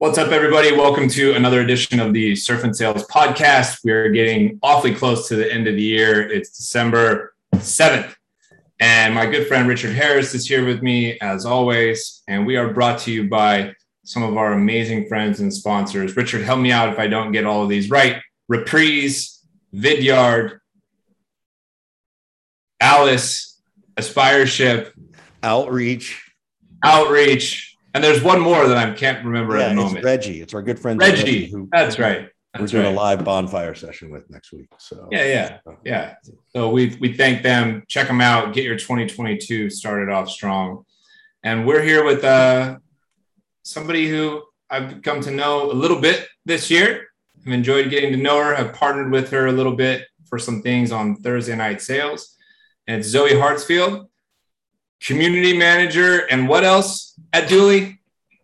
What's up, everybody? Welcome to another edition of the Surf and Sales podcast. We are getting awfully close to the end of the year. It's December 7th. And my good friend Richard Harris is here with me as always. And we are brought to you by some of our amazing friends and sponsors. Richard, help me out if I don't get all of these right. Reprise, Vidyard, Alice, Aspireship, Outreach, Outreach, and there's one more that I can't remember yeah, at the it's. Reggie. It's our good friend Reggie. who That's right. we're doing right. a live bonfire session with next week. So Yeah, yeah, yeah. So we we thank them. Check them out. Get your 2022 started off strong. And we're here with uh, somebody who I've come to know a little bit this year. I've enjoyed getting to know her. I've partnered with her a little bit for some things on Thursday night sales. And it's Zoe Hartsfield, community manager, and what else at Dooly?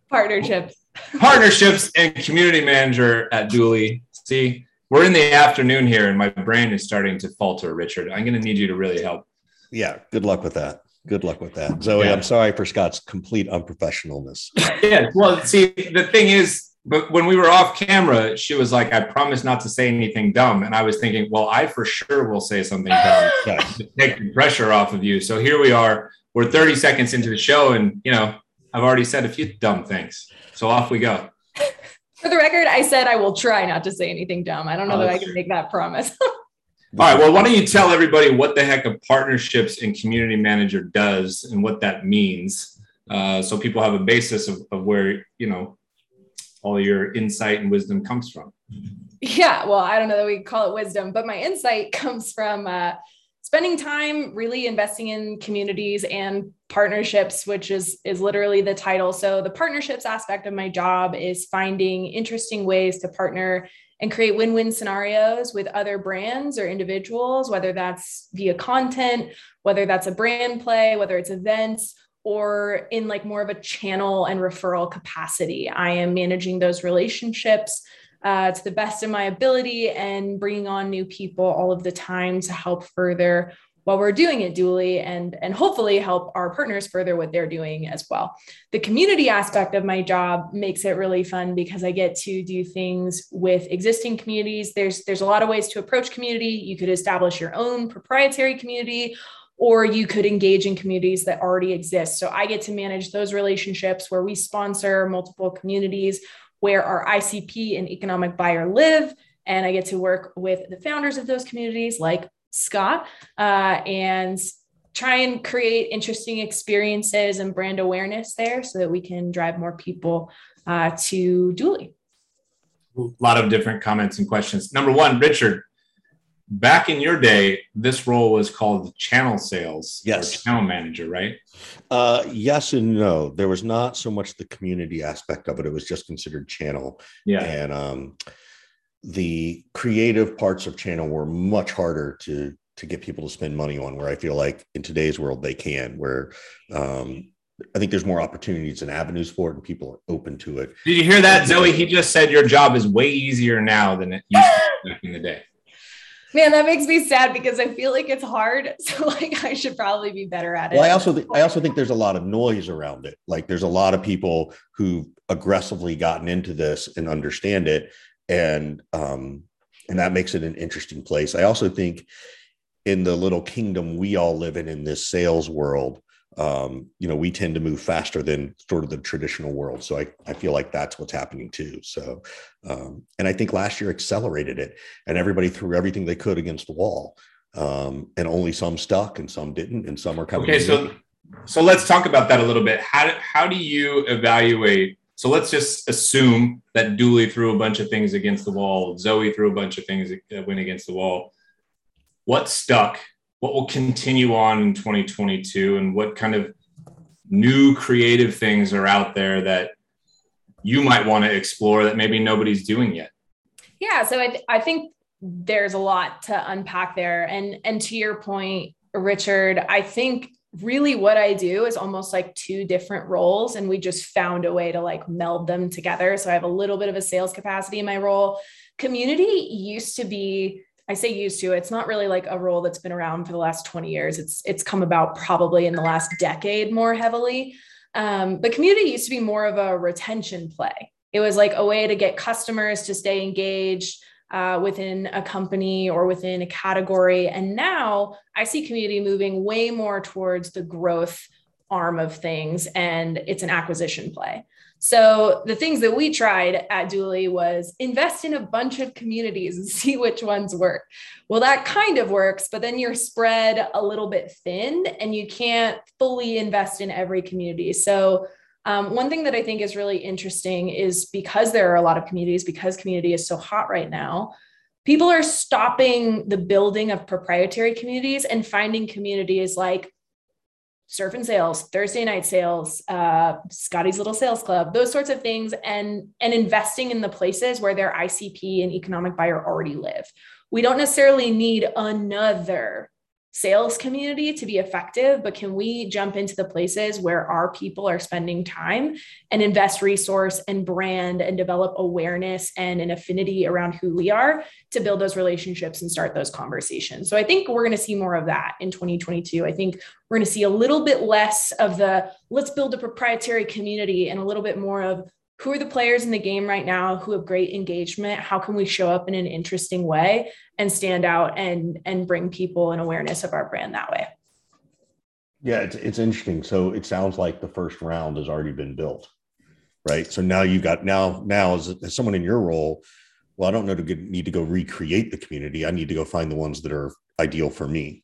partnerships. partnerships and community manager at Dooly. See, we're in the afternoon here, and my brain is starting to falter. Richard, I'm going to need you to really help. yeah. Good luck with that. Good luck with that, Zoe. Yeah. I'm sorry for Scott's complete unprofessionalness. yeah. Well, see, the thing is, but when we were off camera, she was like, "I promise not to say anything dumb," and I was thinking, "Well, I for sure will say something dumb Yeah. to take the pressure off of you." So here we are. We're 30 seconds into the show, and you know, I've already said a few dumb things. So off we go. For the record, I said I will try not to say anything dumb. I don't know Oh, that I can make that promise. All right. Well, why don't you tell everybody what the heck a partnerships and community manager does and what that means, uh, so people have a basis of, of where you know all your insight and wisdom comes from. yeah, well, I don't know that we call it wisdom, but my insight comes from uh, spending time really investing in communities and partnerships, which is is literally the title. So the partnerships aspect of my job is finding interesting ways to partner and create win-win scenarios with other brands or individuals, whether that's via content, whether that's a brand play, whether it's events or in like more of a channel and referral capacity. I am managing those relationships uh, to the best of my ability and bringing on new people all of the time to help further what we're doing at Dooly and, and hopefully help our partners further what they're doing as well. The community aspect of my job makes it really fun because I get to do things with existing communities. There's, there's a lot of ways to approach community. You could establish your own proprietary community or you could engage in communities that already exist. So I get to manage those relationships where we sponsor multiple communities where our ICP and economic buyer live. And I get to work with the founders of those communities like Scott uh, and try and create interesting experiences and brand awareness there so that we can drive more people uh, to Dooly. A lot of different comments and questions. Number one, Richard. Back in your day, this role was called channel sales Yes. or channel manager, right? Uh, yes and no. There was not so much the community aspect of it. It was just considered channel. Yeah. And um, the creative parts of channel were much harder to to get people to spend money on where I feel like in today's world they can, where um, I think there's more opportunities and avenues for it and people are open to it. Did you hear that, Zoe? He just said your job is way easier now than it used to be back in the day. Man, that makes me sad because I feel like it's hard. So like I should probably be better at it. Well, I also think I also think there's a lot of noise around it. Like there's a lot of people who've aggressively gotten into this and understand it, and um, and that makes it an interesting place. I also think in the little kingdom we all live in in this sales world, um, you know, we tend to move faster than sort of the traditional world. So I I feel like that's what's happening too. So, um, and I think last year accelerated it, and everybody threw everything they could against the wall. Um, and only some stuck and some didn't, and some are coming. Okay, so so let's talk about that a little bit. How do, how do you evaluate? So let's just assume that Dooly threw a bunch of things against the wall. Zoe threw a bunch of things that went against the wall. What stuck? What will continue on in 2022? And what kind of new creative things are out there that you might want to explore that maybe nobody's doing yet? Yeah, so I, I think there's a lot to unpack there. And and to your point, Richard, I think really what I do is almost like two different roles and we just found a way to like meld them together. So I have a little bit of a sales capacity in my role. Community used to be I say used to, it's not really like a role that's been around for the last 20 years. It's it's come about probably in the last decade more heavily. Um, but community used to be more of a retention play It was like a way to get customers to stay engaged uh, within a company or within a category. And now I see community moving way more towards the growth arm of things, and it's an acquisition play. So the things that we tried at Dooly was invest in a bunch of communities and see which ones work. Well, that kind of works, but then you're spread a little bit thin and you can't fully invest in every community. So um, one thing that I think is really interesting is because there are a lot of communities, because community is so hot right now, people are stopping the building of proprietary communities and finding communities like surf and sales thursday night sales uh, scotty's little sales club those sorts of things and and investing in the places where their icp and economic buyer already live. We don't necessarily need another sales community to be effective, but can we jump into the places where our people are spending time and invest resource and brand and develop awareness and an affinity around who we are to build those relationships and start those conversations? So I think we're going to see more of that in 2022. I think we're going to see a little bit less of the let's build a proprietary community and a little bit more of who are the players in the game right now who have great engagement? How can we show up in an interesting way and stand out and and bring people an awareness of our brand that way? Yeah it's, it's interesting. So it sounds like the first round has already been built right? So now you got now now as, as someone in your role well i don't know to get, need to go recreate the community. I need to go find the ones that are ideal for me.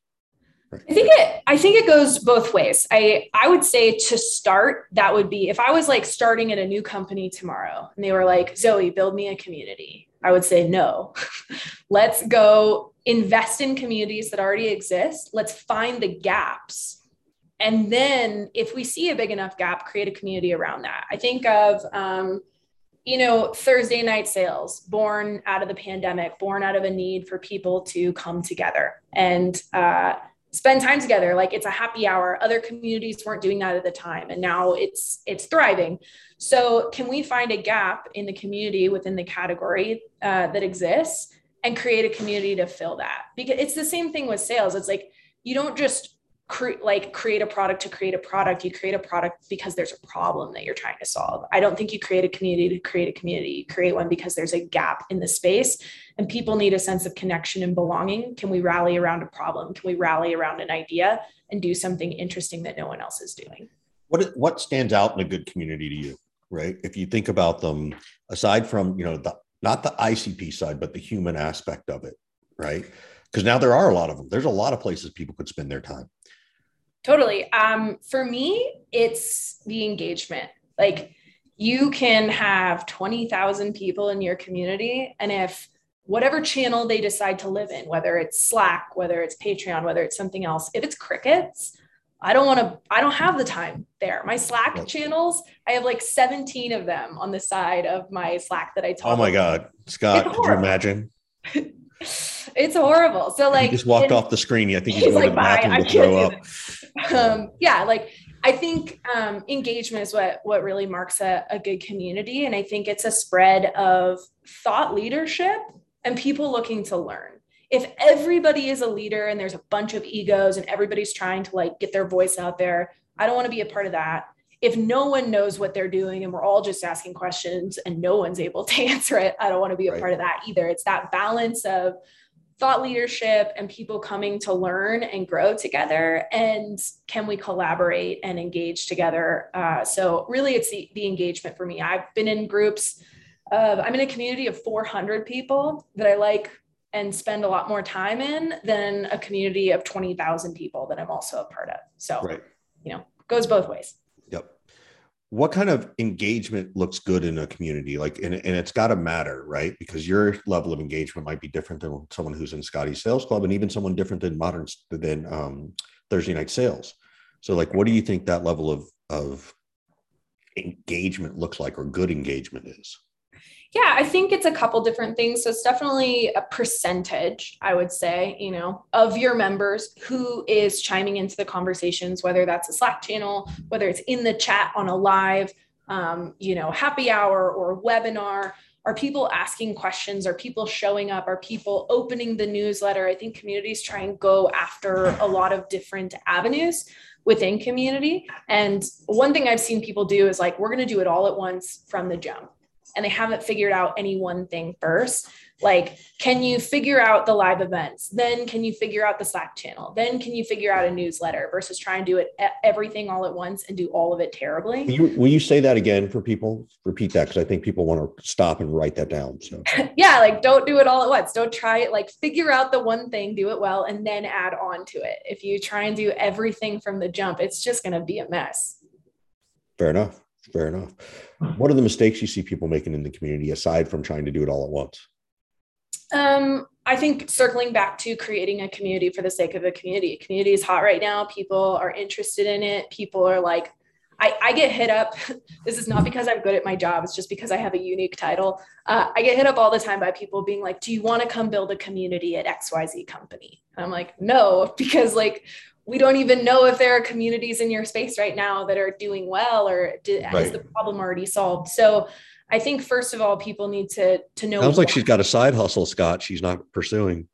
I think it I think it goes both ways. I I would say to start that would be if I was like starting at a new company tomorrow and they were like, "Zoe, build me a community." I would say, "No. Let's go invest in communities that already exist. Let's find the gaps." And then if we see a big enough gap, create a community around that. I think of um, you know, Thursday night sales born out of the pandemic, born out of a need for people to come together. And uh, spend time together like it's a happy hour. Other communities weren't doing that at the time and now it's it's thriving. So can we find a gap in the community within the category uh, that exists and create a community to fill that? Because it's the same thing with sales. It's like you don't just cre- like create a product to create a product. You create a product because there's a problem that you're trying to solve. I don't think you create a community to create a community. You create one because there's a gap in the space and people need a sense of connection and belonging can we rally around a problem can we rally around an idea and do something interesting that no one else is doing what what stands out in a good community to you right if you think about them aside from you know the not the icp side but the human aspect of it right because now there are a lot of them there's a lot of places people could spend their time Totally. Um, for me, it's the engagement. Like you can have 20,000 people in your community. And if whatever channel they decide to live in, whether it's Slack, whether it's Patreon, whether it's something else, if it's crickets, I don't want to, I don't have the time there. My Slack channels, I have like 17 of them on the side of my Slack that I talk. Oh my God. Scott, could you imagine? it's horrible. So like he just walked off the screen. I think he's, he's going like, to the bathroom to throw up. Um, yeah, like I think um, engagement is what what really marks a, a good community, and I think it's a spread of thought leadership and people looking to learn. If everybody is a leader and there's a bunch of egos and everybody's trying to like get their voice out there, I don't want to be a part of that. If no one knows what they're doing and we're all just asking questions and no one's able to answer it, I don't want to be a right. part of that either. It's that balance of thought leadership and people coming to learn and grow together and can we collaborate and engage together uh, so really it's the, the engagement for me i've been in groups of i'm in a community of 400 people that i like and spend a lot more time in than a community of 20000 people that i'm also a part of. So right. you know goes both ways. Yep. what kind of engagement looks good in a community? Like and, and it's got to matter right? Because your level of engagement might be different than someone who's in scotty's sales club and even someone different than modern than um, thursday night sales. So like what do you think that level of of engagement looks like or good engagement is yeah, I think it's a couple different things. So it's definitely a percentage, I would say, you know, of your members who is chiming into the conversations, whether that's a Slack channel, whether it's in the chat on a live, um, you know, happy hour or webinar. Are people asking questions? Are people showing up? Are people opening the newsletter? I think communities try and go after a lot of different avenues within community. And one thing I've seen people do is like, we're going to do it all at once from the jump and they haven't figured out any one thing first like can you figure out the live events? Then can you figure out the slack channel? Then can you figure out a newsletter versus try and do it everything all at once and do all of it terribly? Will you, will you say that again for people? Repeat that because i think people want to stop and write that down so. Yeah like don't do it all at once. Don't try it like figure out the one thing do it well and then add on to it. If you try and do everything from the jump it's just going to be a mess. Fair enough fair enough what are the mistakes you see people making in the community aside from trying to do it all at once um, I think circling back to creating a community for the sake of a community. Community is hot right now. People are interested in it. People are like, I, I get hit up. this is not because I'm good at my job. It's just because I have a unique title. Uh, I get hit up all the time by people being like, "Do you want to come build a community at XYZ company?" And I'm like, "No," because like we don't even know if there are communities in your space right now that are doing well or did, right. is the problem already solved. So I think first of all, people need to to know. Sounds like she's got a side hustle, Scott. She's not pursuing.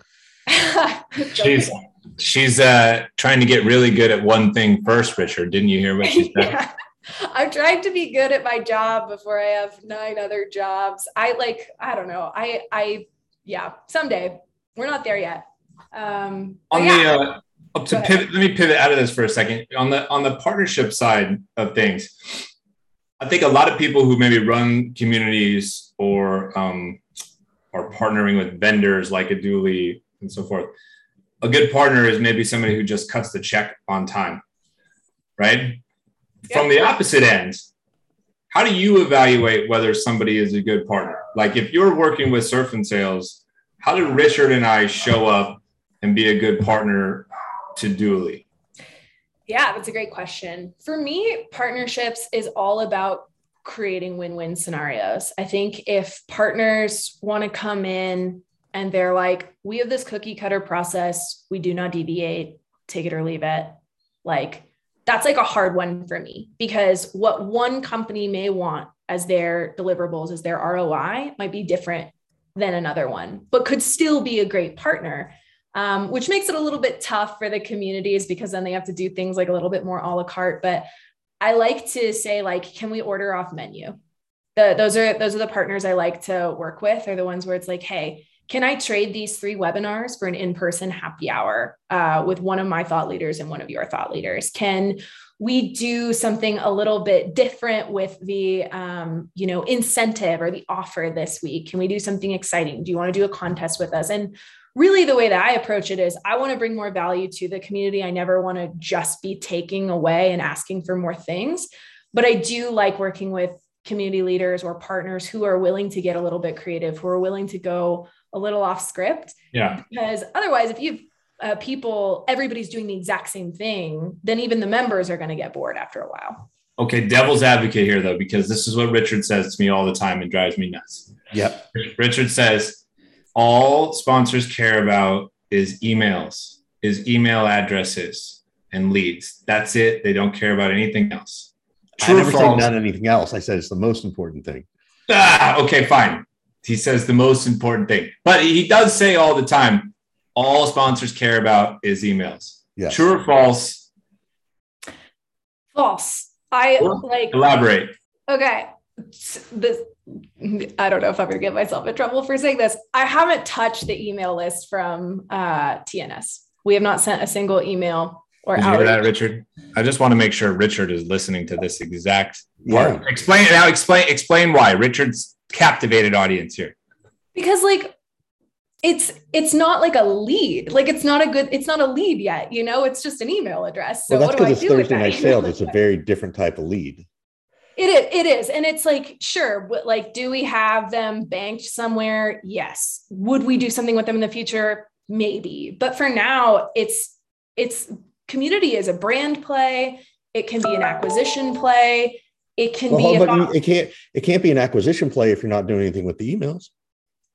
she's she's uh, trying to get really good at one thing first. Richard, didn't you hear what she said? yeah. I'm trying to be good at my job before I have nine other jobs. I like I don't know. I I yeah. Someday we're not there yet. Um, on yeah. the uh, to pivot, let me pivot out of this for a second. On the on the partnership side of things, I think a lot of people who maybe run communities or um, are partnering with vendors like a and so forth. A good partner is maybe somebody who just cuts the check on time, right? Yeah. From the opposite end, how do you evaluate whether somebody is a good partner? Like if you're working with surf and sales, how did Richard and I show up and be a good partner to Dooly? Yeah, that's a great question. For me, partnerships is all about creating win win scenarios. I think if partners want to come in and they're like, we have this cookie cutter process, we do not deviate, take it or leave it, like that's like a hard one for me because what one company may want as their deliverables, as their ROI, might be different than another one, but could still be a great partner um, which makes it a little bit tough for the communities because then they have to do things like a little bit more a la carte. But I like to say, like, can we order off menu? The, those are those are the partners I like to work with. Are the ones where it's like, hey, can I trade these three webinars for an in-person happy hour uh, with one of my thought leaders and one of your thought leaders? Can we do something a little bit different with the um, you know incentive or the offer this week? Can we do something exciting? Do you want to do a contest with us? And really the way that I approach it is I want to bring more value to the community. I never want to just be taking away and asking for more things, but I do like working with community leaders or partners who are willing to get a little bit creative, who are willing to go a little off script. Yeah. Because otherwise, if you've uh, people, everybody's doing the exact same thing, then even the members are going to get bored after a while. Okay, devil's advocate here though, because this is what Richard says to me all the time and drives me nuts. Yep. Richard says, all sponsors care about is emails, is email addresses and leads. That's it. They don't care about anything else. True I never said not anything else. I said it's the most important thing. Ah, okay, fine. He says the most important thing, but he does say all the time, all sponsors care about is emails. Yes. True or false? False. I like elaborate. Okay. This I don't know if I'm going to get myself in trouble for saying this. I haven't touched the email list from uh, TNS. We have not sent a single email or Did you hear that, Richard? I just want to make sure Richard is listening to this exact part. Yeah. Explain now. Explain explain why Richard's captivated audience here. Because like it's it's not like a lead. Like it's not a good. It's not a lead yet. You know, it's just an email address. So well, that's because it's Thursday night sales. It's a very different type of lead. It is, it is. And it's like, sure, but like, do we have them banked somewhere? Yes. Would we do something with them in the future? Maybe. But for now, it's it's community is a brand play. It can be an acquisition play. It can well, be but it can't it can't be an acquisition play if you're not doing anything with the emails.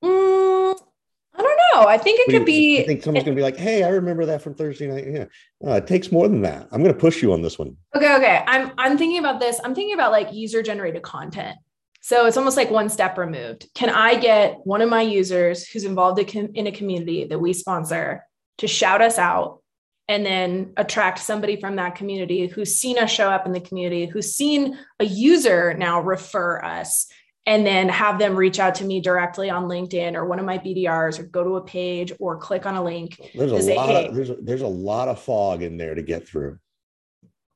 I don't know. I think it could be. I think someone's going to be like, "Hey, I remember that from Thursday night." Yeah, uh, it takes more than that. I'm going to push you on this one. Okay, okay. I'm I'm thinking about this. I'm thinking about like user generated content. So it's almost like one step removed. Can I get one of my users who's involved in a community that we sponsor to shout us out and then attract somebody from that community who's seen us show up in the community, who's seen a user now refer us and then have them reach out to me directly on LinkedIn or one of my BDRs or go to a page or click on a link. There's a say, lot hey, of there's a, there's a lot of fog in there to get through.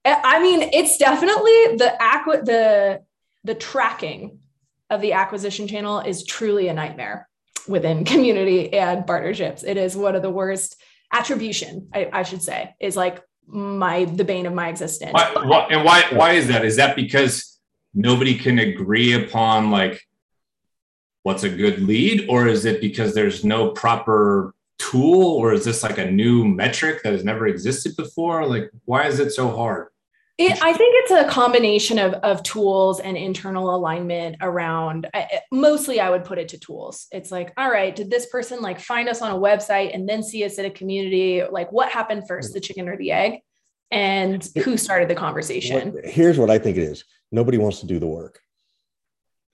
I mean, it's definitely the aqua the the tracking of the acquisition channel is truly a nightmare within community and partnerships. It is one of the worst attribution, I, I should say, is like my the bane of my existence. Why, why, and why why is that? Is that because nobody can agree upon like what's a good lead, or is it because there's no proper tool, or is this like a new metric that has never existed before? Like, why is it so hard? It, I think it's a combination of, of tools and internal alignment around I, mostly I would put it to tools. It's like, all right, did this person like find us on a website and then see us at a community? Like what happened first, the chicken or the egg? And who started the conversation? Here's what I think it is. Nobody wants to do the work.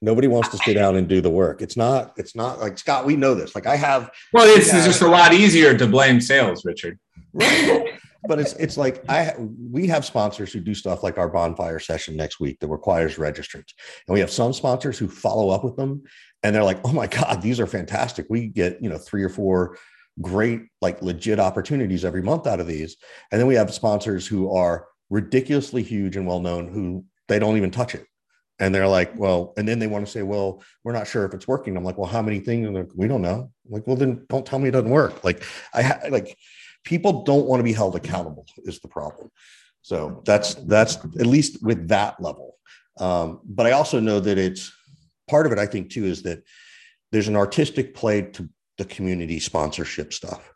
Nobody wants to sit down and do the work. It's not, it's not like Scott, we know this. Like I have Well, it's, it's just a lot easier to blame sales, Richard. But it's it's like I we have sponsors who do stuff like our bonfire session next week that requires registrants, and we have some sponsors who follow up with them, and they're like, "Oh my god, these are fantastic! We get you know three or four great like legit opportunities every month out of these," and then we have sponsors who are ridiculously huge and well known who they don't even touch it. And they're like, well, and then they want to say, well, we're not sure if it's working. I'm like, well, how many things? Like, we don't know. I'm like, well, then don't tell me it doesn't work. Like, I ha- like people don't want to be held accountable is the problem. So that's that's at least with that level. Um, but i also know that it's part of it i think too is that there's an artistic play to the community sponsorship stuff.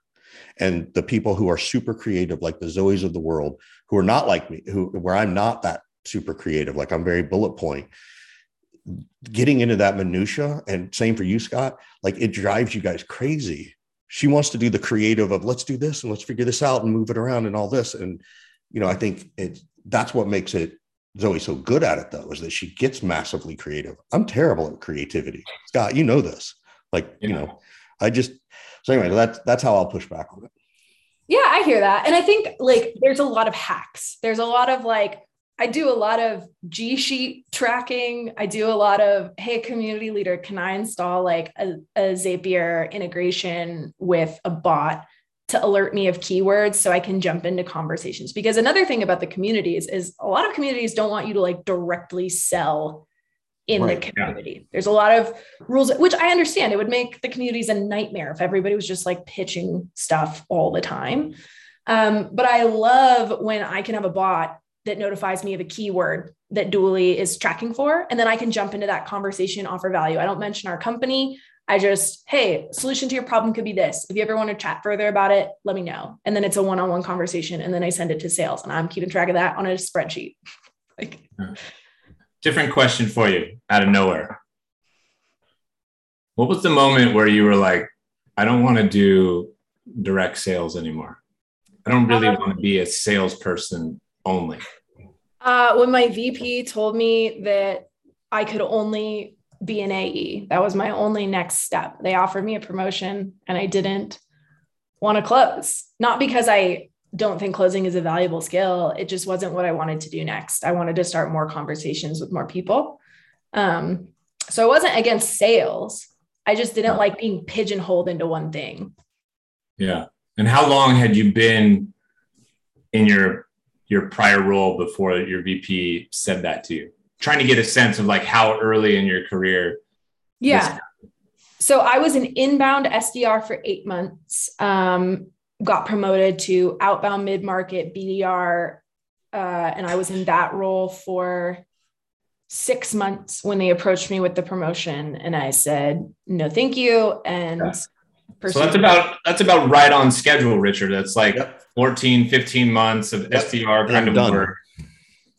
And the people who are super creative like the zoes of the world who are not like me who where i'm not that super creative like i'm very bullet point getting into that minutia and same for you scott like it drives you guys crazy she wants to do the creative of let's do this and let's figure this out and move it around and all this. And you know i think it that's what makes it zoe so good at it though is that she gets massively creative. I'm terrible at creativity. Scott you know this. Like yeah. you know i just so anyway that's that's how i'll push back on it. Yeah i hear that. And i think like there's a lot of hacks. There's a lot of like I do a lot of G Sheet tracking. I do a lot of, hey, community leader, can I install like a, a, Zapier integration with a bot to alert me of keywords so I can jump into conversations? Because another thing about the communities is a lot of communities don't want you to like directly sell in right, the community. Yeah. There's a lot of rules, which I understand. It would make the communities a nightmare if everybody was just like pitching stuff all the time. Um, but I love when I can have a bot that notifies me of a keyword that Dooly is tracking for. And then I can jump into that conversation, offer value. I don't mention our company. I just, hey, solution to your problem could be this. If you ever want to chat further about it, let me know. And then it's a one on one conversation. And then I send it to sales and I'm keeping track of that on a spreadsheet. like, different question for you out of nowhere. What was the moment where you were like, I don't want to do direct sales anymore? I don't really um, want to be a salesperson only? Uh, when my VP told me that I could only be an AE, that was my only next step. They offered me a promotion and I didn't want to close. Not because I don't think closing is a valuable skill. It just wasn't what I wanted to do next. I wanted to start more conversations with more people. Um, so I wasn't against sales. I just didn't like being pigeonholed into one thing. Yeah. And how long had you been in your your prior role before your VP said that to you? Trying to get a sense of like how early in your career. Yeah. So I was an inbound SDR for eight months. Um, got promoted to outbound mid market BDR, uh, and I was in that role for six months when they approached me with the promotion, and I said no, thank you, and. Yeah. So that's about that's about right on schedule, Richard. That's like yep 14, 15 months of yep. SDR kind of done. work.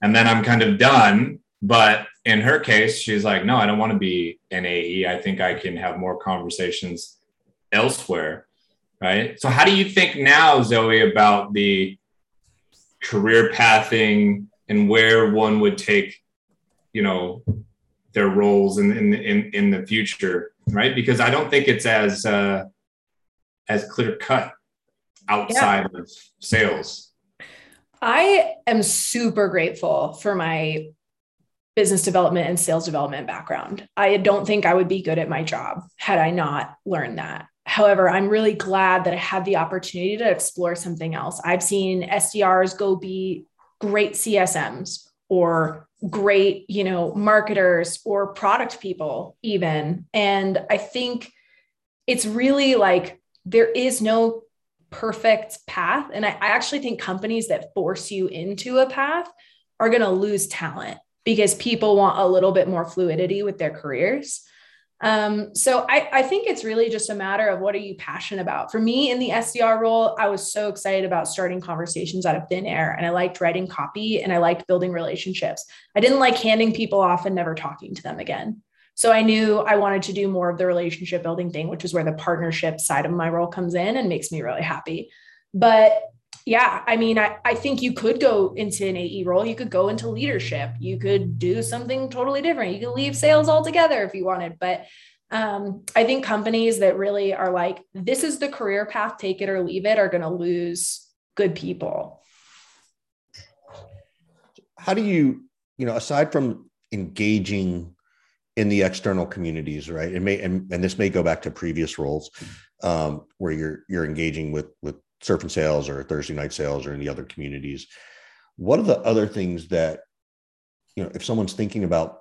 And then I'm kind of done. But in her case, she's like, no, I don't want to be an AE. I think I can have more conversations elsewhere. Right. So, how do you think now, Zoe, about the career pathing and where one would take, you know, their roles in, in, in, in the future? Right. Because I don't think it's as, uh, as clear cut outside yeah. of sales? I am super grateful for my business development and sales development background. I don't think I would be good at my job had I not learned that. However, I'm really glad that I had the opportunity to explore something else. I've seen SDRs go be great CSMs or great, you know, marketers or product people even. And I think it's really like there is no perfect path. And I, I actually think companies that force you into a path are going to lose talent because people want a little bit more fluidity with their careers. Um, so I, I think it's really just a matter of what are you passionate about. For me in the SDR role, I was so excited about starting conversations out of thin air and I liked writing copy and I liked building relationships. I didn't like handing people off and never talking to them again. So I knew I wanted to do more of the relationship building thing, which is where the partnership side of my role comes in and makes me really happy. But yeah, I mean, I, I think you could go into an AE role. You could go into leadership. You could do something totally different. You could leave sales altogether if you wanted. But um, I think companies that really are like, this is the career path, take it or leave it, are going to lose good people. How do you, you know, aside from engaging in the external communities, right? It may, and, and this may go back to previous roles um, where you're you're engaging with with surf and sales or Thursday night sales or the other communities. What are the other things that, you know, if someone's thinking about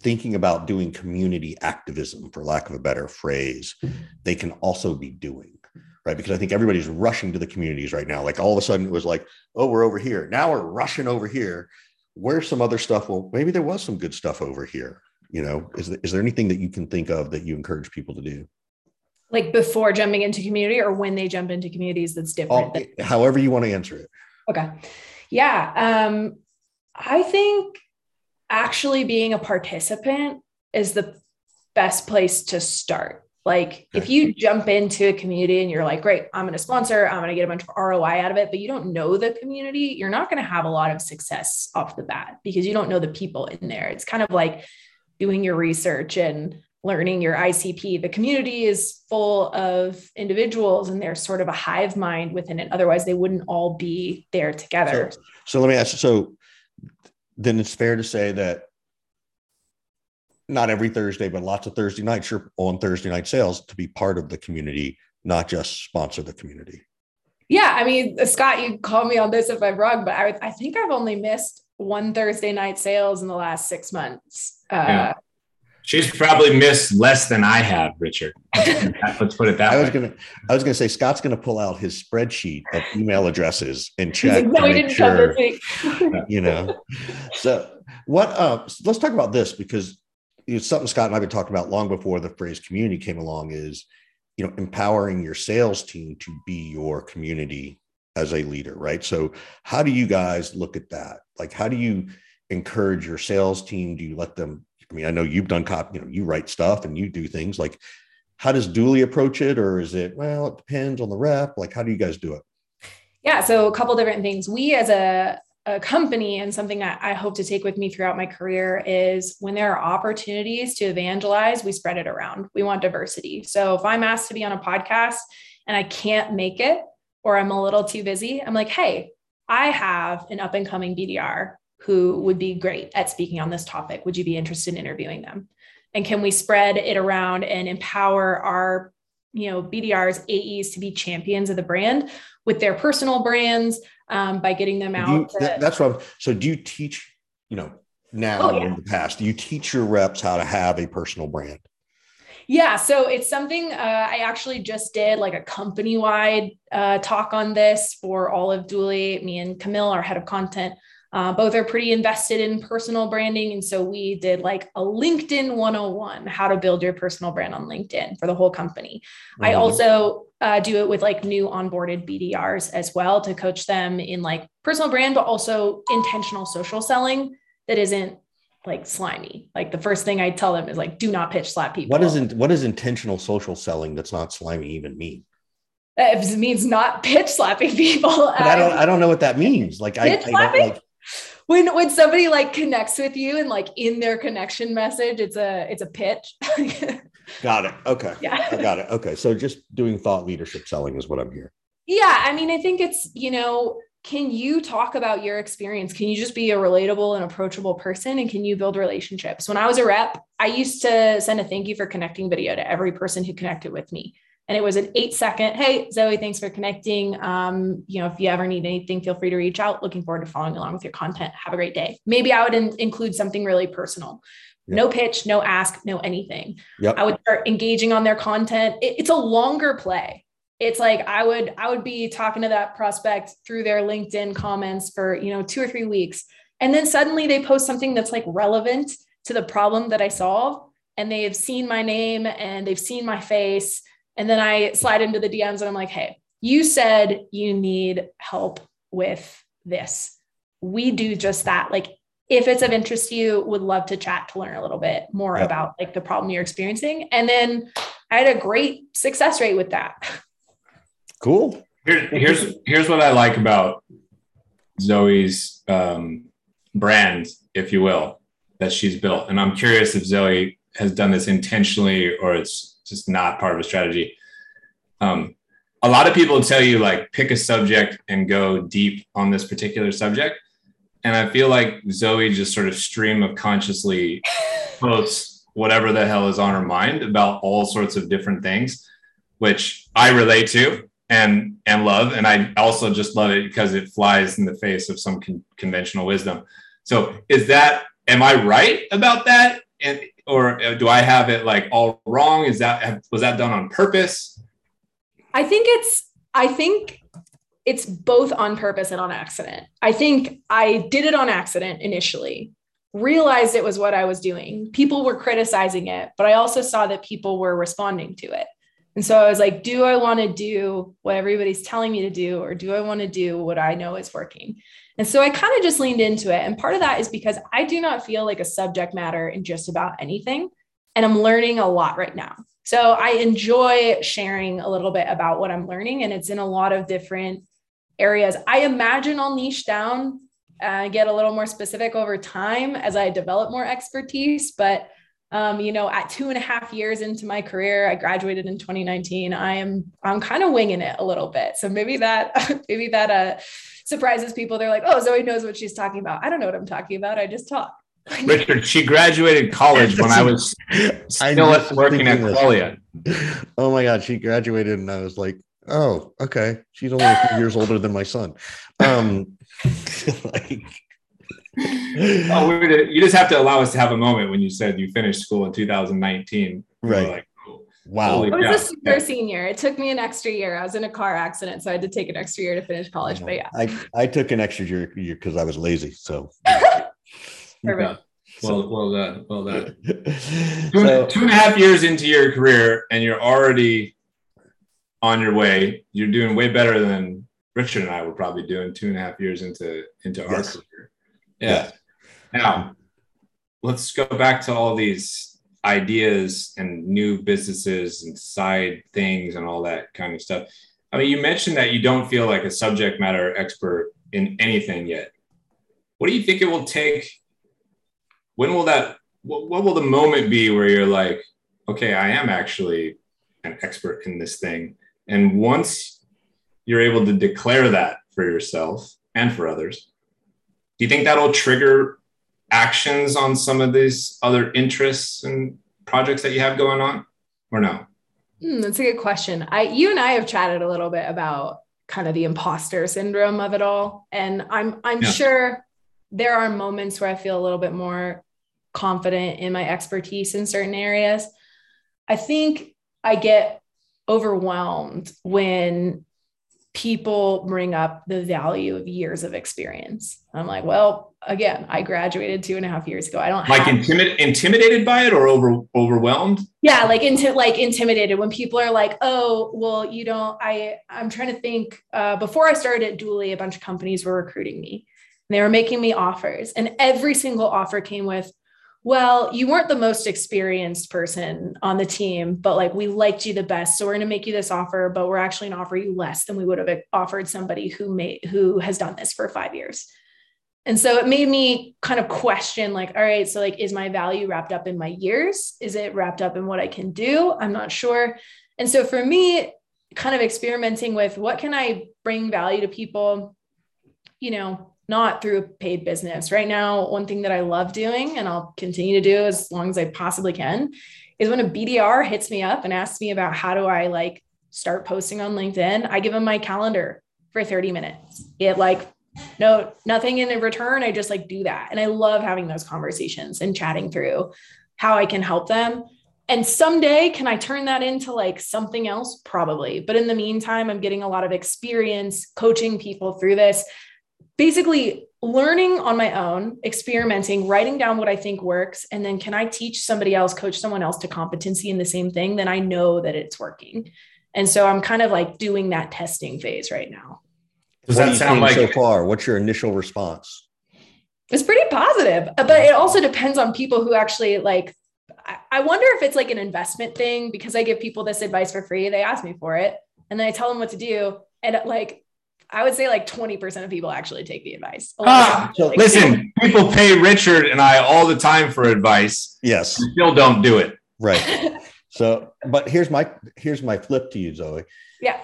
thinking about doing community activism, for lack of a better phrase, they can also be doing, right? Because I think everybody's rushing to the communities right now. Like all of a sudden it was like, oh, we're over here. Now we're rushing over here. Where's some other stuff? Well, maybe there was some good stuff over here. You know, is, is there anything that you can think of that you encourage people to do? like before jumping into community or when they jump into communities that's different All, however you want to answer it. Okay. Yeah um i think actually being a participant is the best place to start. Like if you jump into a community and you're like great i'm going to sponsor i'm going to get a bunch of roi out of it but you don't know the community you're not going to have a lot of success off the bat because you don't know the people in there. It's kind of like doing your research and learning your ICP. The community is full of individuals and there's sort of a hive mind within it. Otherwise, they wouldn't all be there together. So, so let me ask you so then it's fair to say that not every Thursday, but lots of Thursday nights, you're on Thursday night sales to be part of the community, not just sponsor the community. Yeah. I mean, Scott, you call me on this if I'm wrong, but I, I think I've only missed one Thursday night sales in the last six months. Uh, yeah. She's probably missed less than I have, Richard. Let's put it that I way. was gonna, I was gonna say Scott's gonna pull out his spreadsheet of email addresses and check. no, to sure, you know. So what? Uh, let's talk about this because it's something Scott and I've been talking about long before the phrase community came along. Is you know empowering your sales team to be your community as a leader, right? So how do you guys look at that? Like, how do you encourage your sales team? Do you let them I mean, I know you've done cop, you know, you write stuff and you do things like how does Dooly approach it? Or is it, well, it depends on the rep? Like, how do you guys do it? Yeah. So a couple different things. We as a, a company and something that I hope to take with me throughout my career is when there are opportunities to evangelize, we spread it around. We want diversity. So if I'm asked to be on a podcast and I can't make it, or I'm a little too busy, I'm like, hey, I have an up and coming BDR who would be great at speaking on this topic. Would you be interested in interviewing them? And can we spread it around and empower our, you know, BDRs, AEs to be champions of the brand with their personal brands um, by getting them out? You, to- that's what. I'm, so do you teach? You know, now oh, yeah. in the past, do you teach your reps how to have a personal brand? Yeah, so it's something uh, I actually just did like a company wide uh, talk on this for all of Dooly. Me and Camille, our head of content, uh, both are pretty invested in personal branding. And so we did like a LinkedIn 101 how to build your personal brand on LinkedIn for the whole company. Mm-hmm. I also uh, do it with like new onboarded BDRs as well to coach them in like personal brand, but also intentional social selling that isn't like slimy. Like the first thing I tell them is like, do not pitch slap people. What is what does intentional social selling that's not slimy even mean? It means not pitch slapping people. But I don't. I don't know what that means. Like I, I don't like when when somebody like connects with you and like in their connection message it's a it's a pitch got it okay yeah i got it okay so just doing thought leadership selling is what i'm here. yeah i mean i think it's you know can you talk about your experience? Can you just be a relatable and approachable person? And can you build relationships? When I was a rep, I used to send a thank you for connecting video to every person who connected with me. And it was an eight second, hey, Zoe, thanks for connecting. Um, you know, if you ever need anything, feel free to reach out. Looking forward to following along with your content. Have a great day. Maybe I would in- include something really personal. Yep. No pitch, no ask, no anything. Yep. I would start engaging on their content. It, it's a longer play it's like I would I would be talking to that prospect through their LinkedIn comments for, you know, 2 or 3 weeks. And then suddenly they post something that's like relevant to the problem that I solve and they've seen my name and they've seen my face and then I slide into the DMs and I'm like, "Hey, you said you need help with this. We do just that. Like if it's of interest to you, would love to chat to learn a little bit more yep. about like the problem you're experiencing." And then I had a great success rate with that. Cool. Here, here's here's what I like about Zoe's um, brand, if you will, that she's built. And I'm curious if Zoe has done this intentionally or it's just not part of a strategy. Um, a lot of people tell you like pick a subject and go deep on this particular subject. And I feel like Zoe just sort of stream of consciously posts whatever the hell is on her mind about all sorts of different things, which I relate to and and love. And i also just love it because it flies in the face of some con- conventional wisdom. So is that am i right about that? And or uh, do i have it like all wrong? Is that was that done on purpose? I think it's i think it's both on purpose and on accident. I think i did it on accident initially realized it was what i was doing. People were criticizing it but i also saw that people were responding to it and so I was like, do I want to do what everybody's telling me to do, or do I want to do what I know is working? And so I kind of just leaned into it. And part of that is because I do not feel like a subject matter in just about anything. And I'm learning a lot right now. So I enjoy sharing a little bit about what I'm learning, and it's in a lot of different areas. I imagine I'll niche down uh, get a little more specific over time as I develop more expertise. But um, you know, at two and a half years into my career, I graduated in 2019. I am I'm kind of winging it a little bit. So maybe that maybe that uh, surprises people. They're like, oh, Zoe knows what she's talking about. I don't know what I'm talking about. I just talk. Richard, she graduated college when I was still I working at Qualia. Oh my God, she graduated and I was like, oh, okay. She's only a few years older than my son. Um, like, oh, you just have to allow us to have a moment when you said you finished school in 2019. Right. Like, wow. I was a super yeah. senior. It took me an extra year. I was in a car accident, so I had to take an extra year to finish college. But yeah, I, I took an extra year because I was lazy. So. Perfect. Well, well done. Well done. Two, so, two and a half years into your career, and you're already on your way. You're doing way better than Richard and I were probably doing two and a half years into into yes. our career. Yeah. Now, let's go back to all these ideas and new businesses and side things and all that kind of stuff. I mean, you mentioned that you don't feel like a subject matter expert in anything yet. What do you think it will take? When will that, what, what will the moment be where you're like, okay, I am actually an expert in this thing? And once you're able to declare that for yourself and for others, do you think that'll trigger actions on some of these other interests and projects that you have going on or no? Mm, that's a good question. I you and i have chatted a little bit about kind of the imposter syndrome of it all and i'm i'm yeah. sure there are moments where i feel a little bit more confident in my expertise in certain areas. I think i get overwhelmed when people bring up the value of years of experience. I'm like, well, again, I graduated two and a half years ago. I don't like intimid- intimidated by it or over overwhelmed. Yeah, like into like intimidated when people are like, oh, well, you don't. I I'm trying to think. Uh, before I started at Dooly, a bunch of companies were recruiting me. And they were making me offers, and every single offer came with, well, you weren't the most experienced person on the team, but like we liked you the best. So we're going to make you this offer, but we're actually going to offer you less than we would have offered somebody who made who has done this for 5 years. And so it made me kind of question like all right, so like is my value wrapped up in my years? Is it wrapped up in what I can do? I'm not sure. And so for me kind of experimenting with what can I bring value to people you know, not through a paid business. Right now, one thing that I love doing and I'll continue to do as long as I possibly can is when a BDR hits me up and asks me about how do I like start posting on LinkedIn, I give them my calendar for 30 minutes. It like no nothing in return. I just like do that. And I love having those conversations and chatting through how I can help them. And someday, can I turn that into like something else? Probably. But in the meantime, I'm getting a lot of experience coaching people through this basically learning on my own, experimenting, writing down what I think works. And then can I teach somebody else, coach someone else to competency in the same thing? Then I know that it's working. And so I'm kind of like doing that testing phase right now. Does what that sound like so far? What's your initial response? It's pretty positive, uh, but it also depends on people who actually like. I wonder if it's like an investment thing because I give people this advice for free. They ask me for it and then I tell them what to do. And like I would say like 20% of people actually take the advice. Ah, like, listen, people pay Richard and I all the time for advice. Yes. Still don't do it. Right. so, but here's my here's my flip to you, Zoe. Yeah.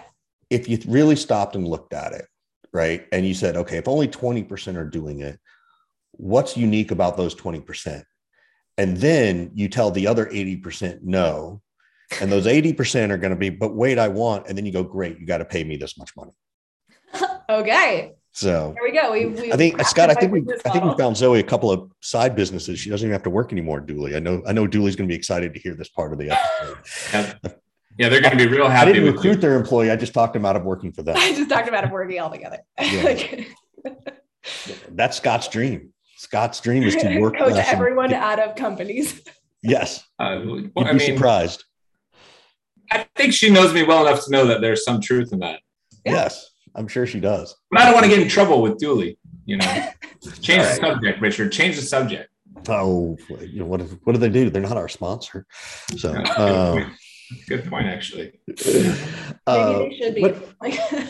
If you really stopped and looked at it, right, and you said, okay, if only 20% are doing it, what's unique about those 20%? And then you tell the other 80% no. And those 80% are going to be, but wait, I want. And then you go, great, you got to pay me this much money. Okay. So there we go. We, we I think Scott, I think we I think we found Zoe a couple of side businesses. She doesn't even have to work anymore, Dooly. I know I know Dooly's gonna be excited to hear this part of the episode. yeah. yeah, they're gonna be real happy. I didn't recruit their employee, I just talked them out of working for them. I just talked about him working all together. Yeah. That's Scott's dream. Scott's dream is to work coach everyone get, out of companies. Yes. Uh, well, You'd I be mean, surprised. I think she knows me well enough to know that there's some truth in that. Yes. I'm sure she does. But I don't want to get in trouble with Dooly. You know, change right. the subject, Richard. Change the subject. Oh, you know what? What do they do? They're not our sponsor. So, good, uh, point. good point, actually. Uh, Maybe they should be.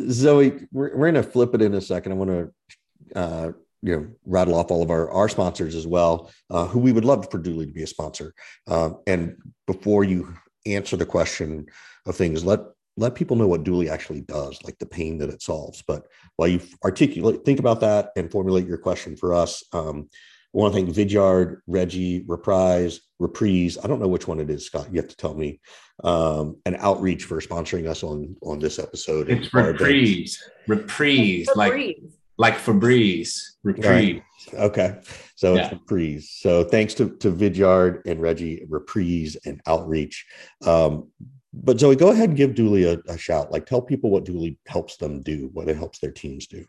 Zoe, we're, we're going to flip it in a second. I want to, uh, you know, rattle off all of our, our sponsors as well, uh, who we would love for Dooly to be a sponsor. Um, and before you answer the question of things, let let people know what Dooly actually does, like the pain that it solves. But while you articulate, think about that and formulate your question for us. Um, I want to thank Vidyard, Regie, Reprise, Reprise. I don't know which one it is, Scott. You have to tell me. Um, and Outreach for sponsoring us on on this episode. It's Reprise, Reprise, like like Febreze, Reprise. Right. Okay, so yeah. it's Reprise. So thanks to to Vidyard and Regie, Reprise and Outreach. Um, but Zoe, go ahead and give Dooly a, a shout. Like, tell people what Dooly helps them do, what it helps their teams do.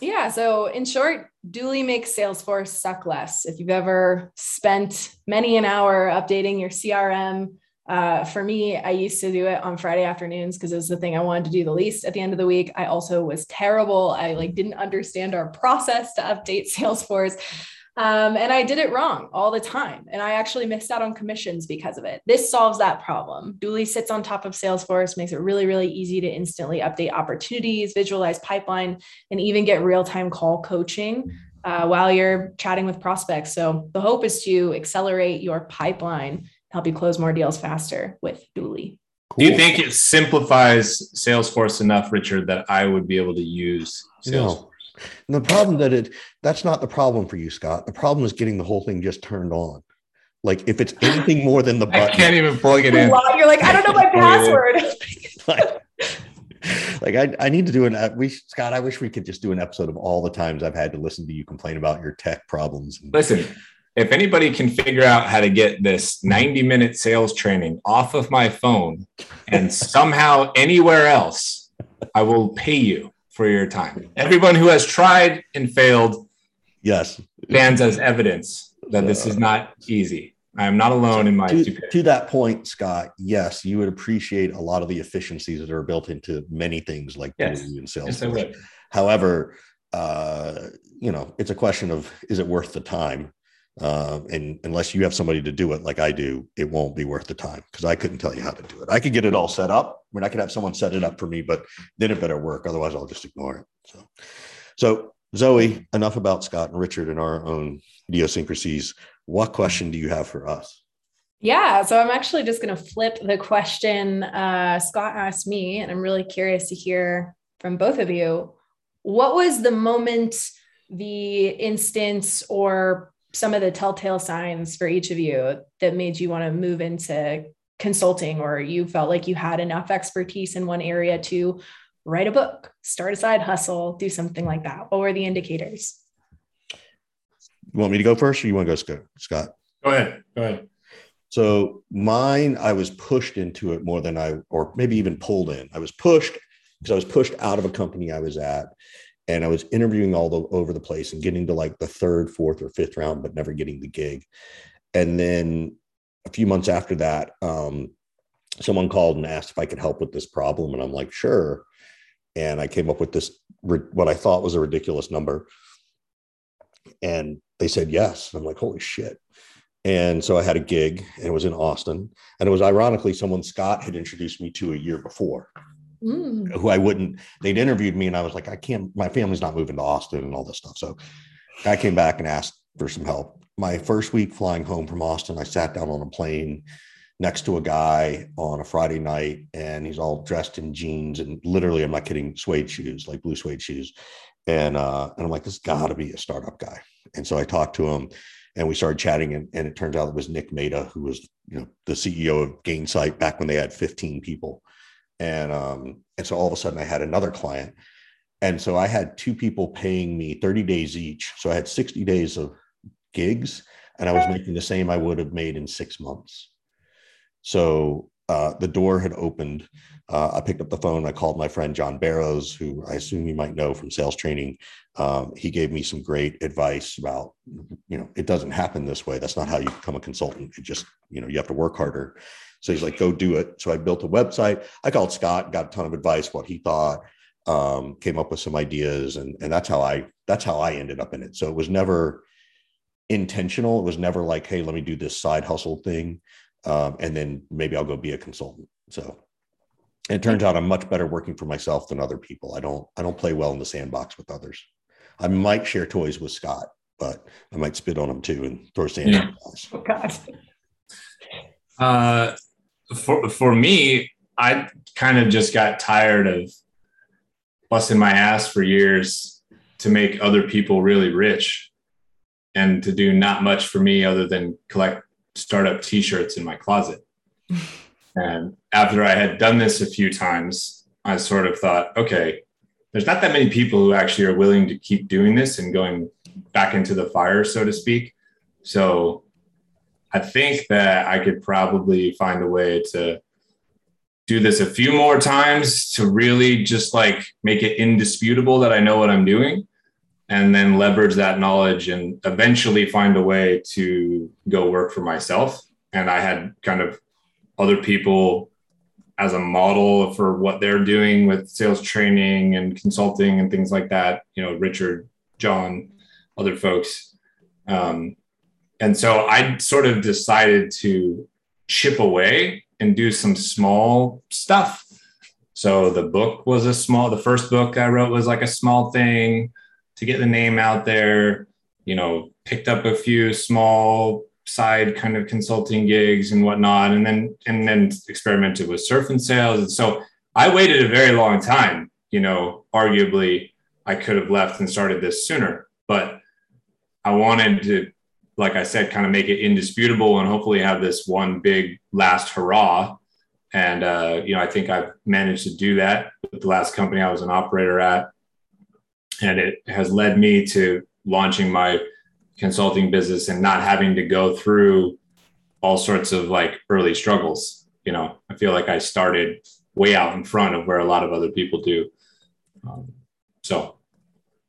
Yeah. So, in short, Dooly makes Salesforce suck less. If you've ever spent many an hour updating your CRM, uh, for me, I used to do it on Friday afternoons because it was the thing I wanted to do the least at the end of the week. I also was terrible. I like didn't understand our process to update Salesforce. Um, and I did it wrong all the time. And I actually missed out on commissions because of it. This solves that problem. Dooly sits on top of Salesforce, makes it really, really easy to instantly update opportunities, visualize pipeline, and even get real time call coaching uh, while you're chatting with prospects. So the hope is to accelerate your pipeline, help you close more deals faster with Dooly. Cool. Do you think it simplifies Salesforce enough, Richard, that I would be able to use Salesforce? No. And the problem that it that's not the problem for you, Scott. The problem is getting the whole thing just turned on. Like if it's anything more than the button, I can't even plug it in. You're like, I don't know my password. like, like I, I need to do an uh, we Scott. I wish we could just do an episode of all the times I've had to listen to you complain about your tech problems. Listen, if anybody can figure out how to get this 90 minute sales training off of my phone and somehow anywhere else, I will pay you for your time. Everyone who has tried and failed, yes, stands as evidence that this is not easy. I am not alone in my to, to, that point, Scott. Yes, you would appreciate a lot of the efficiencies that are built into many things like yes. and sales. Yes, However, uh, you know, it's a question of is it worth the time? Uh, and unless you have somebody to do it like I do, it won't be worth the time because I couldn't tell you how to do it. I could get it all set up. I mean, I could have someone set it up for me, but then it better work. Otherwise, I'll just ignore it. So, so Zoe, enough about Scott and Richard and our own idiosyncrasies. What question do you have for us? Yeah, so I'm actually just going to flip the question uh, Scott asked me, and I'm really curious to hear from both of you what was the moment, the instance, or some of the telltale signs for each of you that made you want to move into consulting or you felt like you had enough expertise in one area to write a book, start a side hustle, do something like that? What were the indicators? You want me to go first or you want to go, Scott? Go ahead. Go ahead. So mine, I was pushed into it more than I, or maybe even pulled in. I was pushed because I was pushed out of a company I was at and I was interviewing all the, over the place and getting to like the third, fourth, or fifth round, but never getting the gig. And then a few months after that, um, someone called and asked if I could help with this problem, and I'm like, sure. And I came up with this what I thought was a ridiculous number, and they said yes. I'm like, holy shit. And so I had a gig, and it was in Austin, and it was ironically someone Scott had introduced me to a year before. Mm. Who I wouldn't, they'd interviewed me, and I was like, I can't, my family's not moving to Austin and all this stuff. So I came back and asked for some help. My first week flying home from Austin, I sat down on a plane next to a guy on a Friday night, and he's all dressed in jeans and literally, I'm not kidding, suede shoes, like blue suede shoes. And uh, and I'm like, this got to be a startup guy. And so I talked to him, and we started chatting, and, and it turns out it was Nick Mehta, who was you know the CEO of Gainsight back when they had 15 people and um, and so all of a sudden I had another client, and so I had two people paying me 30 days each. So I had 60 days of gigs, and I was making the same I would have made in six months. So uh, the door had opened. Uh, I picked up the phone. I called my friend John Barrows, who I assume you might know from sales training. Um, he gave me some great advice about, you know, it doesn't happen this way. That's not how you become a consultant. It just, you know, you have to work harder. So he's like, go do it. So I built a website. I called Scott, got a ton of advice, what he thought, um, came up with some ideas, and and that's how I that's how I ended up in it. So it was never intentional. It was never like, hey, let me do this side hustle thing, um, and then maybe I'll go be a consultant. So it turns out I'm much better working for myself than other people. I don't I don't play well in the sandbox with others. I might share toys with Scott, but I might spit on him too and throw sand. Yeah. Oh God. Uh, for for me, I kind of just got tired of busting my ass for years to make other people really rich and to do not much for me other than collect startup t-shirts in my closet. and after I had done this a few times, I sort of thought, okay, there's not that many people who actually are willing to keep doing this and going back into the fire, so to speak. So I think that I could probably find a way to do this a few more times to really just like make it indisputable that I know what I'm doing and then leverage that knowledge and eventually find a way to go work for myself. And I had kind of other people as a model for what they're doing with sales training and consulting and things like that. You know, Richard, John, other folks. Um, and so I sort of decided to chip away and do some small stuff. So the book was a small, the first book I wrote was like a small thing to get the name out there, you know, picked up a few small side kind of consulting gigs and whatnot, and then, and then experimented with surf and sales. And so I waited a very long time, you know, arguably I could have left and started this sooner, but I wanted to like I said, kind of make it indisputable and hopefully have this one big last hurrah. And, uh, you know, I think I've managed to do that with the last company I was an operator at. And it has led me to launching my consulting business and not having to go through all sorts of like early struggles. You know, I feel like I started way out in front of where a lot of other people do. Um, so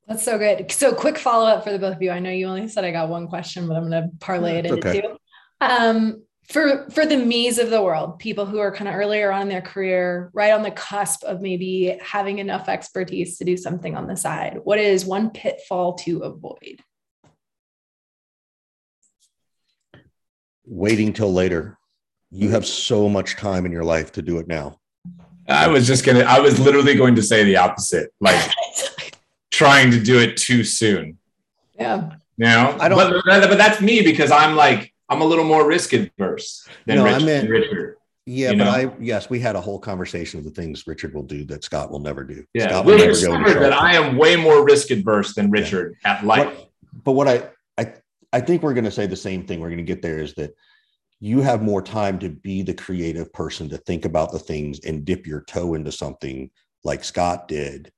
that's so good. So quick follow up for the both of you. I know you only said I got one question, but I'm going to parlay it into okay. two. Um, for for the me's of the world, people who are kind of earlier on in their career, right on the cusp of maybe having enough expertise to do something on the side, what is one pitfall to avoid? Waiting till later. You mm-hmm. have so much time in your life to do it now. I was just gonna. I was literally going to say the opposite. Like trying to do it too soon. Yeah. You know, I don't, but, but that's me because I'm like, I'm a little more risk adverse than, no, Rich, I meant, Richard. Yeah, but know? I yes, we had a whole conversation of the things Richard will do that Scott will never do. Yeah, Scott will never go that I am way more risk adverse than Richard yeah. at life. But, but what I I think we're going to say the same thing. We're going to get there is that you have more time to be the creative person to think about the things and dip your toe into something like Scott did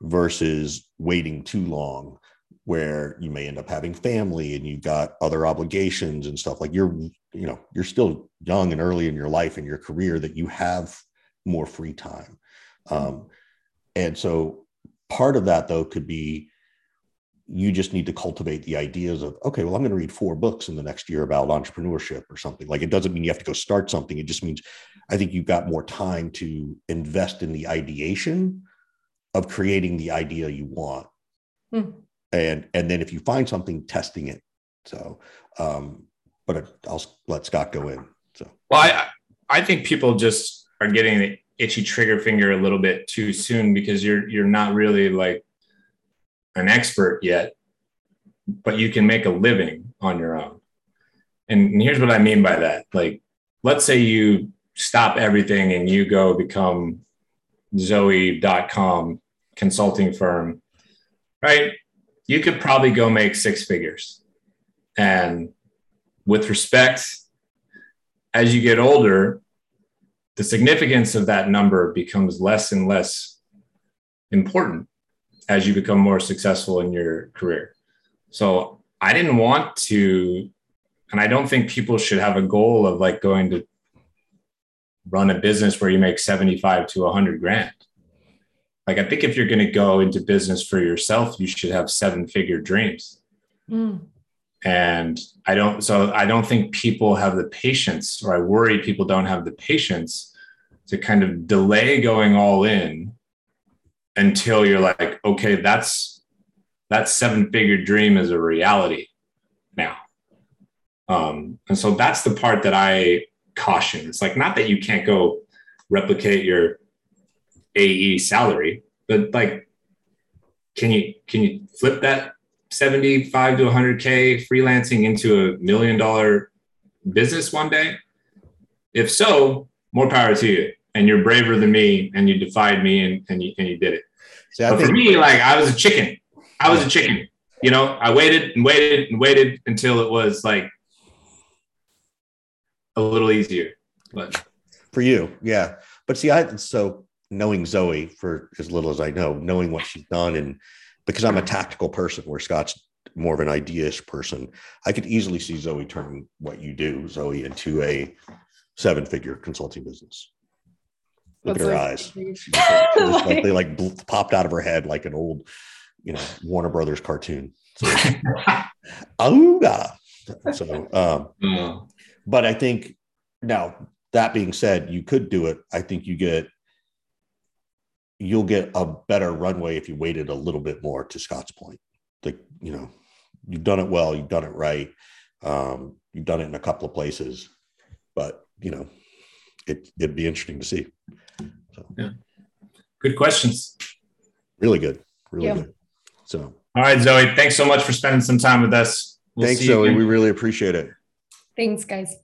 versus waiting too long where you may end up having family and you've got other obligations and stuff like you're you know you're still young and early in your life and your career that you have more free time um, and so part of that though could be you just need to cultivate the ideas of okay well i'm going to read four books in the next year about entrepreneurship or something. Like it doesn't mean you have to go start something. It just means i think you've got more time to invest in the ideation of creating the idea you want. Hmm. and and then if you find something testing it. So um but i'll let scott go in so. Well i i think people just are getting the itchy trigger finger a little bit too soon because you're you're not really like an expert yet but you can make a living on your own and, here's what i mean by that like let's say you stop everything and you go become zoe.com consulting firm, right? You could probably go make six figures. And with respect, as you get older, the significance of that number becomes less and less important as you become more successful in your career. So I didn't want to, and I don't think people should have a goal of like going to run a business where you make 75 to 100 grand like i think if you're going to go into business for yourself you should have seven figure dreams mm. and i don't so i don't think people have the patience or i worry people don't have the patience to kind of delay going all in until you're like okay that's that seven figure dream is a reality now um and so that's the part that i caution it's like not that you can't go replicate your AE salary, but like, can you can you flip that 75 to 100k freelancing into a million dollar business one day? If so, more power to you. And you're braver than me, and you defied me, and, and you and you did it. See, but for me, like I was a chicken. I was a chicken. You know, I waited and waited and waited until it was like a little easier. But for you, yeah. But see, I so knowing Zoe for as little as I know, knowing what she's done, and because I'm a tactical person, where Scott's more of an ideas person, I could easily see Zoe turning what you do, Zoe, into a seven-figure consulting business. Look That's at her eyes; like, they like popped out of her head like an old, you know, Warner Brothers cartoon. So, So, um, mm. but I think now that being said, you could do it. I think you get you'll get a better runway if you waited a little bit more to Scott's point. Like, you know, you've done it well, you've done it right. Um, you've done it in a couple of places, but you know, it, it'd be interesting to see. So, yeah. Good questions. Really good. Really yeah. good. So, all right, Zoe, thanks so much for spending some time with us. We'll thanks, Zoe. We really appreciate it. Thanks, guys.